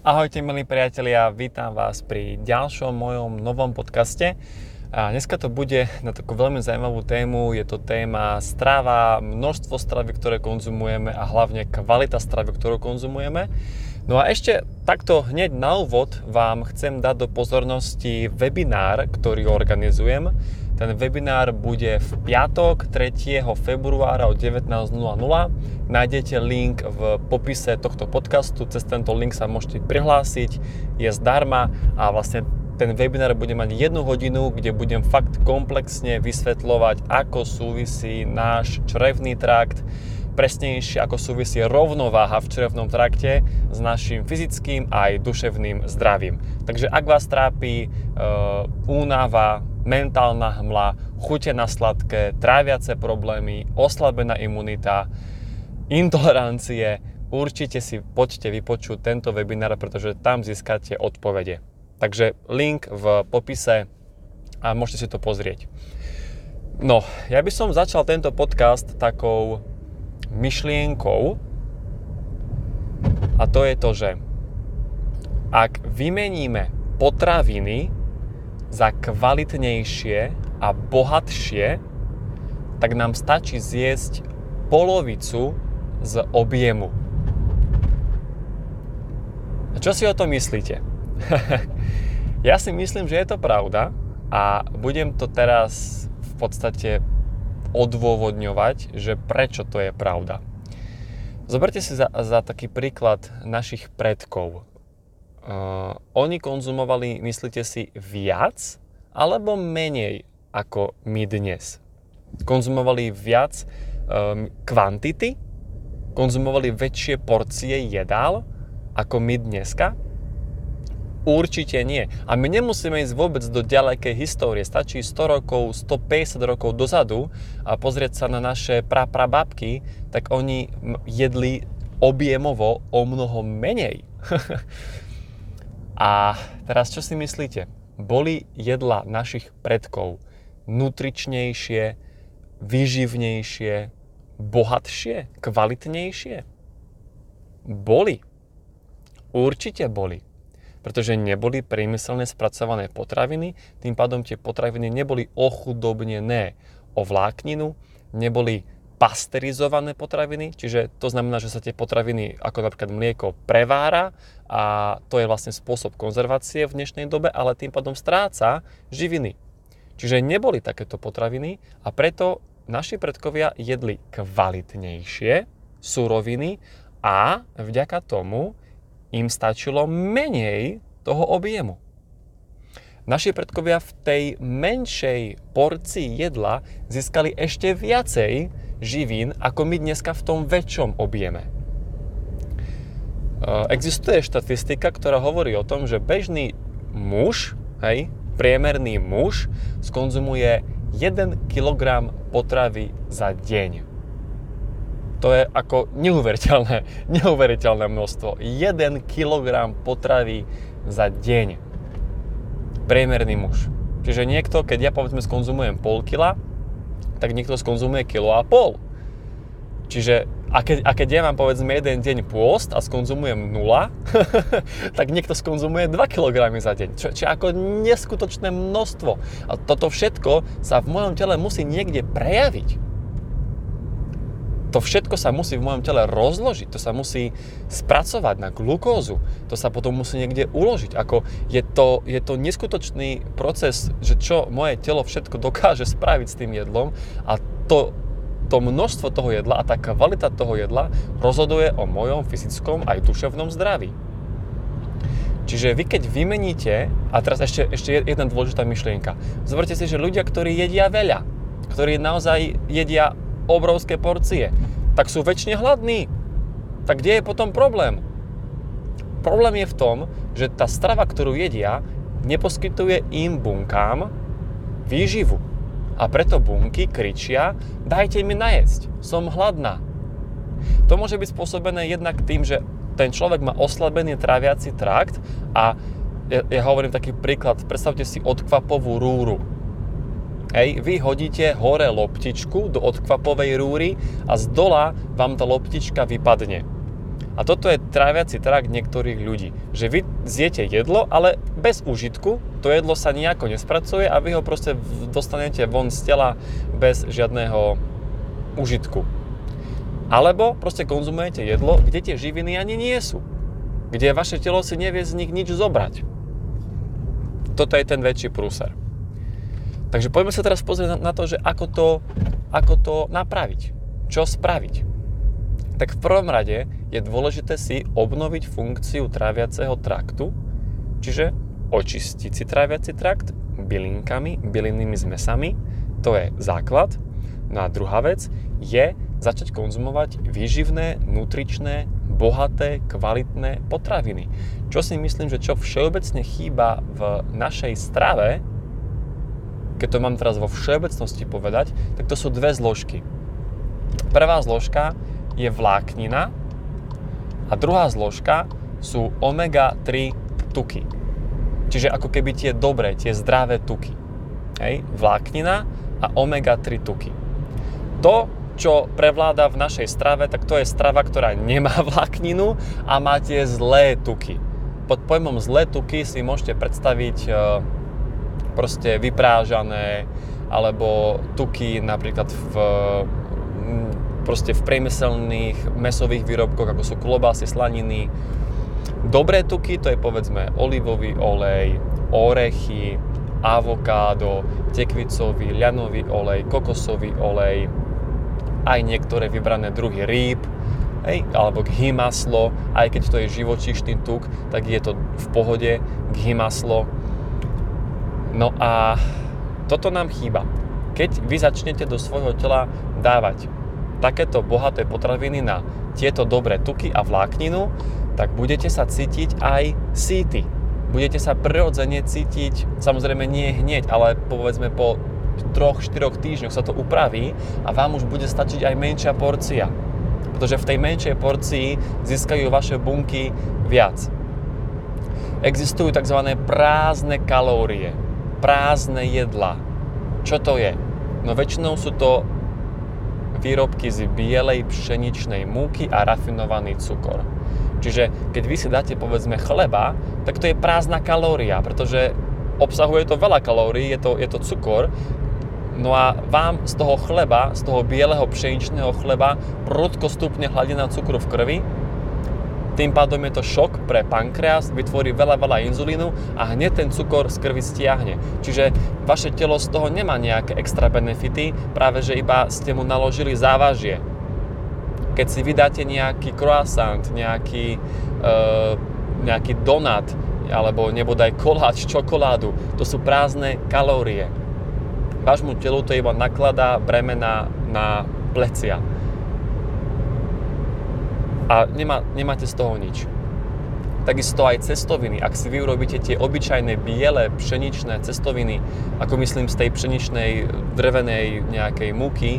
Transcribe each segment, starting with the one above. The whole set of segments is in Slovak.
Ahojte milí priatelia, vítam vás pri ďalšom mojom novom podcaste. A dneska to bude na takú veľmi zaujímavú tému, je to téma strava, množstvo stravy, ktoré konzumujeme a hlavne kvalita stravy, ktorú konzumujeme. No a ešte takto hneď na úvod vám chcem dať do pozornosti webinár, ktorý organizujem. Ten webinár bude v piatok 3. februára o 19.00. Nájdete link v popise tohto podcastu, cez tento link sa môžete prihlásiť, je zdarma a vlastne ten webinár bude mať jednu hodinu, kde budem fakt komplexne vysvetľovať, ako súvisí náš črevný trakt, presnejšie ako súvisí rovnováha v črevnom trakte s našim fyzickým aj duševným zdravím. Takže ak vás trápi e, únava, mentálna hmla, chute na sladké, tráviace problémy, oslabená imunita, intolerancie, určite si poďte vypočuť tento webinár, pretože tam získate odpovede. Takže link v popise a môžete si to pozrieť. No, ja by som začal tento podcast takou myšlienkou a to je to, že ak vymeníme potraviny za kvalitnejšie a bohatšie, tak nám stačí zjesť polovicu z objemu. A čo si o tom myslíte? ja si myslím, že je to pravda a budem to teraz v podstate odôvodňovať, že prečo to je pravda. Zoberte si za, za taký príklad našich predkov. Uh, oni konzumovali, myslíte si, viac alebo menej ako my dnes? Konzumovali viac um, kvantity? Konzumovali väčšie porcie jedál ako my dneska? Určite nie. A my nemusíme ísť vôbec do ďalekej histórie. Stačí 100 rokov, 150 rokov dozadu a pozrieť sa na naše praprababky, tak oni jedli objemovo o mnoho menej. A teraz čo si myslíte? Boli jedla našich predkov nutričnejšie, vyživnejšie, bohatšie, kvalitnejšie? Boli. Určite boli. Pretože neboli priemyselne spracované potraviny, tým pádom tie potraviny neboli ochudobnené o vlákninu, neboli pasterizované potraviny, čiže to znamená, že sa tie potraviny, ako napríklad mlieko, prevára a to je vlastne spôsob konzervácie v dnešnej dobe, ale tým pádom stráca živiny. Čiže neboli takéto potraviny a preto naši predkovia jedli kvalitnejšie suroviny a vďaka tomu im stačilo menej toho objemu. Naši predkovia v tej menšej porcii jedla získali ešte viacej živín ako my dneska v tom väčšom objeme. E, existuje štatistika, ktorá hovorí o tom, že bežný muž, hej, priemerný muž skonzumuje 1 kg potravy za deň. To je ako neuveriteľné, neuveriteľné množstvo. 1 kg potravy za deň. Priemerný muž. Čiže niekto, keď ja povedzme skonzumujem pol kila, tak niekto skonzumuje kilo a pol. Čiže a keď, a keď ja mám povedzme jeden deň pôst a skonzumujem 0, tak niekto skonzumuje 2 kg za deň, čo, čo ako neskutočné množstvo. A toto všetko sa v mojom tele musí niekde prejaviť to všetko sa musí v mojom tele rozložiť, to sa musí spracovať na glukózu, to sa potom musí niekde uložiť. Ako je, to, je to neskutočný proces, že čo moje telo všetko dokáže spraviť s tým jedlom a to, to množstvo toho jedla a tá kvalita toho jedla rozhoduje o mojom fyzickom aj duševnom zdraví. Čiže vy keď vymeníte, a teraz ešte, ešte jedna dôležitá myšlienka, zoberte si, že ľudia, ktorí jedia veľa, ktorí naozaj jedia obrovské porcie, tak sú väčšine hladní. Tak kde je potom problém? Problém je v tom, že tá strava, ktorú jedia, neposkytuje im bunkám výživu. A preto bunky kričia, dajte mi najesť, som hladná. To môže byť spôsobené jednak tým, že ten človek má oslabený tráviaci trakt a ja, ja hovorím taký príklad, predstavte si odkvapovú rúru Hej, vy hodíte hore loptičku do odkvapovej rúry a z dola vám tá loptička vypadne. A toto je tráviaci trakt niektorých ľudí. Že vy zjete jedlo, ale bez užitku, to jedlo sa nejako nespracuje a vy ho proste dostanete von z tela bez žiadneho užitku. Alebo proste konzumujete jedlo, kde tie živiny ani nie sú. Kde vaše telo si nevie z nich nič zobrať. Toto je ten väčší prúser. Takže poďme sa teraz pozrieť na to, že ako to, ako to napraviť. Čo spraviť tak v prvom rade je dôležité si obnoviť funkciu tráviaceho traktu, čiže očistiť si tráviaci trakt bylinkami, bylinnými zmesami, to je základ. No a druhá vec je začať konzumovať výživné, nutričné, bohaté, kvalitné potraviny. Čo si myslím, že čo všeobecne chýba v našej strave, keď to mám teraz vo všeobecnosti povedať, tak to sú dve zložky. Prvá zložka je vláknina a druhá zložka sú omega-3 tuky. Čiže ako keby tie dobré, tie zdravé tuky. Hej? Vláknina a omega-3 tuky. To, čo prevláda v našej strave, tak to je strava, ktorá nemá vlákninu a má tie zlé tuky. Pod pojmom zlé tuky si môžete predstaviť e, proste vyprážané alebo tuky napríklad v proste v priemyselných mesových výrobkoch, ako sú klobásy, slaniny. Dobré tuky, to je povedzme olivový olej, orechy, avokádo, tekvicový, ľanový olej, kokosový olej, aj niektoré vybrané druhy rýb, hej, alebo ghy aj keď to je živočíšny tuk, tak je to v pohode ghy maslo. No a toto nám chýba. Keď vy začnete do svojho tela dávať takéto bohaté potraviny na tieto dobré tuky a vlákninu, tak budete sa cítiť aj síty. Budete sa prirodzene cítiť, samozrejme nie hneď, ale povedzme po 3-4 týždňoch sa to upraví a vám už bude stačiť aj menšia porcia. Pretože v tej menšej porcii získajú vaše bunky viac. Existujú tzv. prázdne kalórie, prázdne jedla. Čo to je? No väčšinou sú to výrobky z bielej pšeničnej múky a rafinovaný cukor. Čiže keď vy si dáte povedzme chleba, tak to je prázdna kalória, pretože obsahuje to veľa kalórií, je to, je to cukor, no a vám z toho chleba, z toho bieleho pšeničného chleba prudko stupne hladina cukru v krvi tým pádom je to šok pre pankreas, vytvorí veľa, veľa inzulínu a hneď ten cukor z krvi stiahne. Čiže vaše telo z toho nemá nejaké extra benefity, práve že iba ste mu naložili závažie. Keď si vydáte nejaký croissant, nejaký, e, nejaký donut, alebo nebodaj koláč, čokoládu, to sú prázdne kalórie. Vášmu telu to iba nakladá bremena na plecia a nemá, nemáte z toho nič. Takisto aj cestoviny. Ak si vy urobíte tie obyčajné biele pšeničné cestoviny, ako myslím z tej pšeničnej drevenej nejakej múky,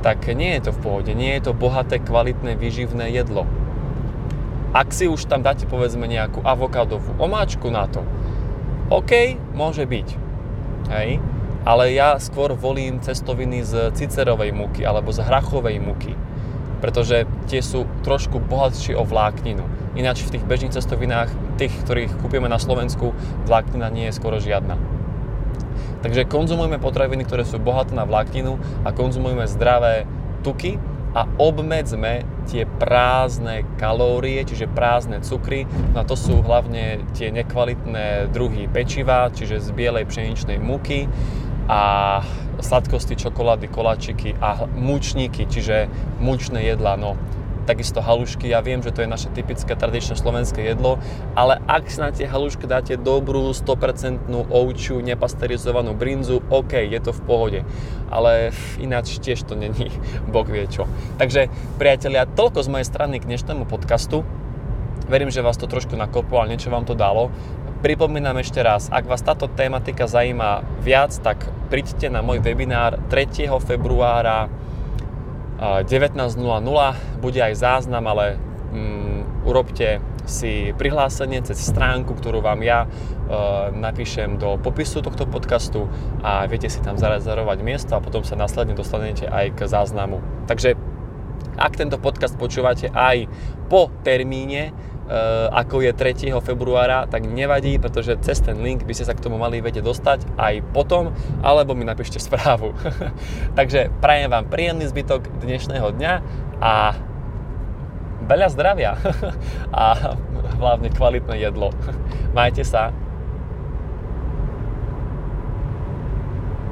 tak nie je to v pohode. Nie je to bohaté, kvalitné, výživné jedlo. Ak si už tam dáte povedzme nejakú avokádovú omáčku na to, OK, môže byť. Hej? Ale ja skôr volím cestoviny z cicerovej múky alebo z hrachovej múky pretože tie sú trošku bohatšie o vlákninu. Ináč v tých bežných cestovinách, tých, ktorých kúpime na Slovensku, vláknina nie je skoro žiadna. Takže konzumujeme potraviny, ktoré sú bohaté na vlákninu a konzumujeme zdravé tuky a obmedzme tie prázdne kalórie, čiže prázdne cukry. No a to sú hlavne tie nekvalitné druhy pečiva, čiže z bielej pšeničnej múky a sladkosti, čokolády, koláčiky a mučníky, čiže mučné jedlá, no takisto halušky. Ja viem, že to je naše typické tradičné slovenské jedlo, ale ak si na tie halušky dáte dobrú 100% ovčiu, nepasterizovanú brinzu, OK, je to v pohode. Ale ináč tiež to není, bok vie čo. Takže priatelia, toľko z mojej strany k dnešnému podcastu. Verím, že vás to trošku nakoplo, ale niečo vám to dalo. Pripomínam ešte raz, ak vás táto tematika zaujíma viac, tak príďte na môj webinár 3. februára 19.00. Bude aj záznam, ale um, urobte si prihlásenie cez stránku, ktorú vám ja uh, napíšem do popisu tohto podcastu a viete si tam zarezervovať miesto a potom sa následne dostanete aj k záznamu. Takže Ak tento podcast počúvate aj po termíne, ako je 3. februára, tak nevadí, pretože cez ten link by ste sa k tomu mali vedieť dostať aj potom, alebo mi napíšte správu. Takže prajem vám príjemný zbytok dnešného dňa a veľa zdravia a hlavne kvalitné jedlo. Majte sa.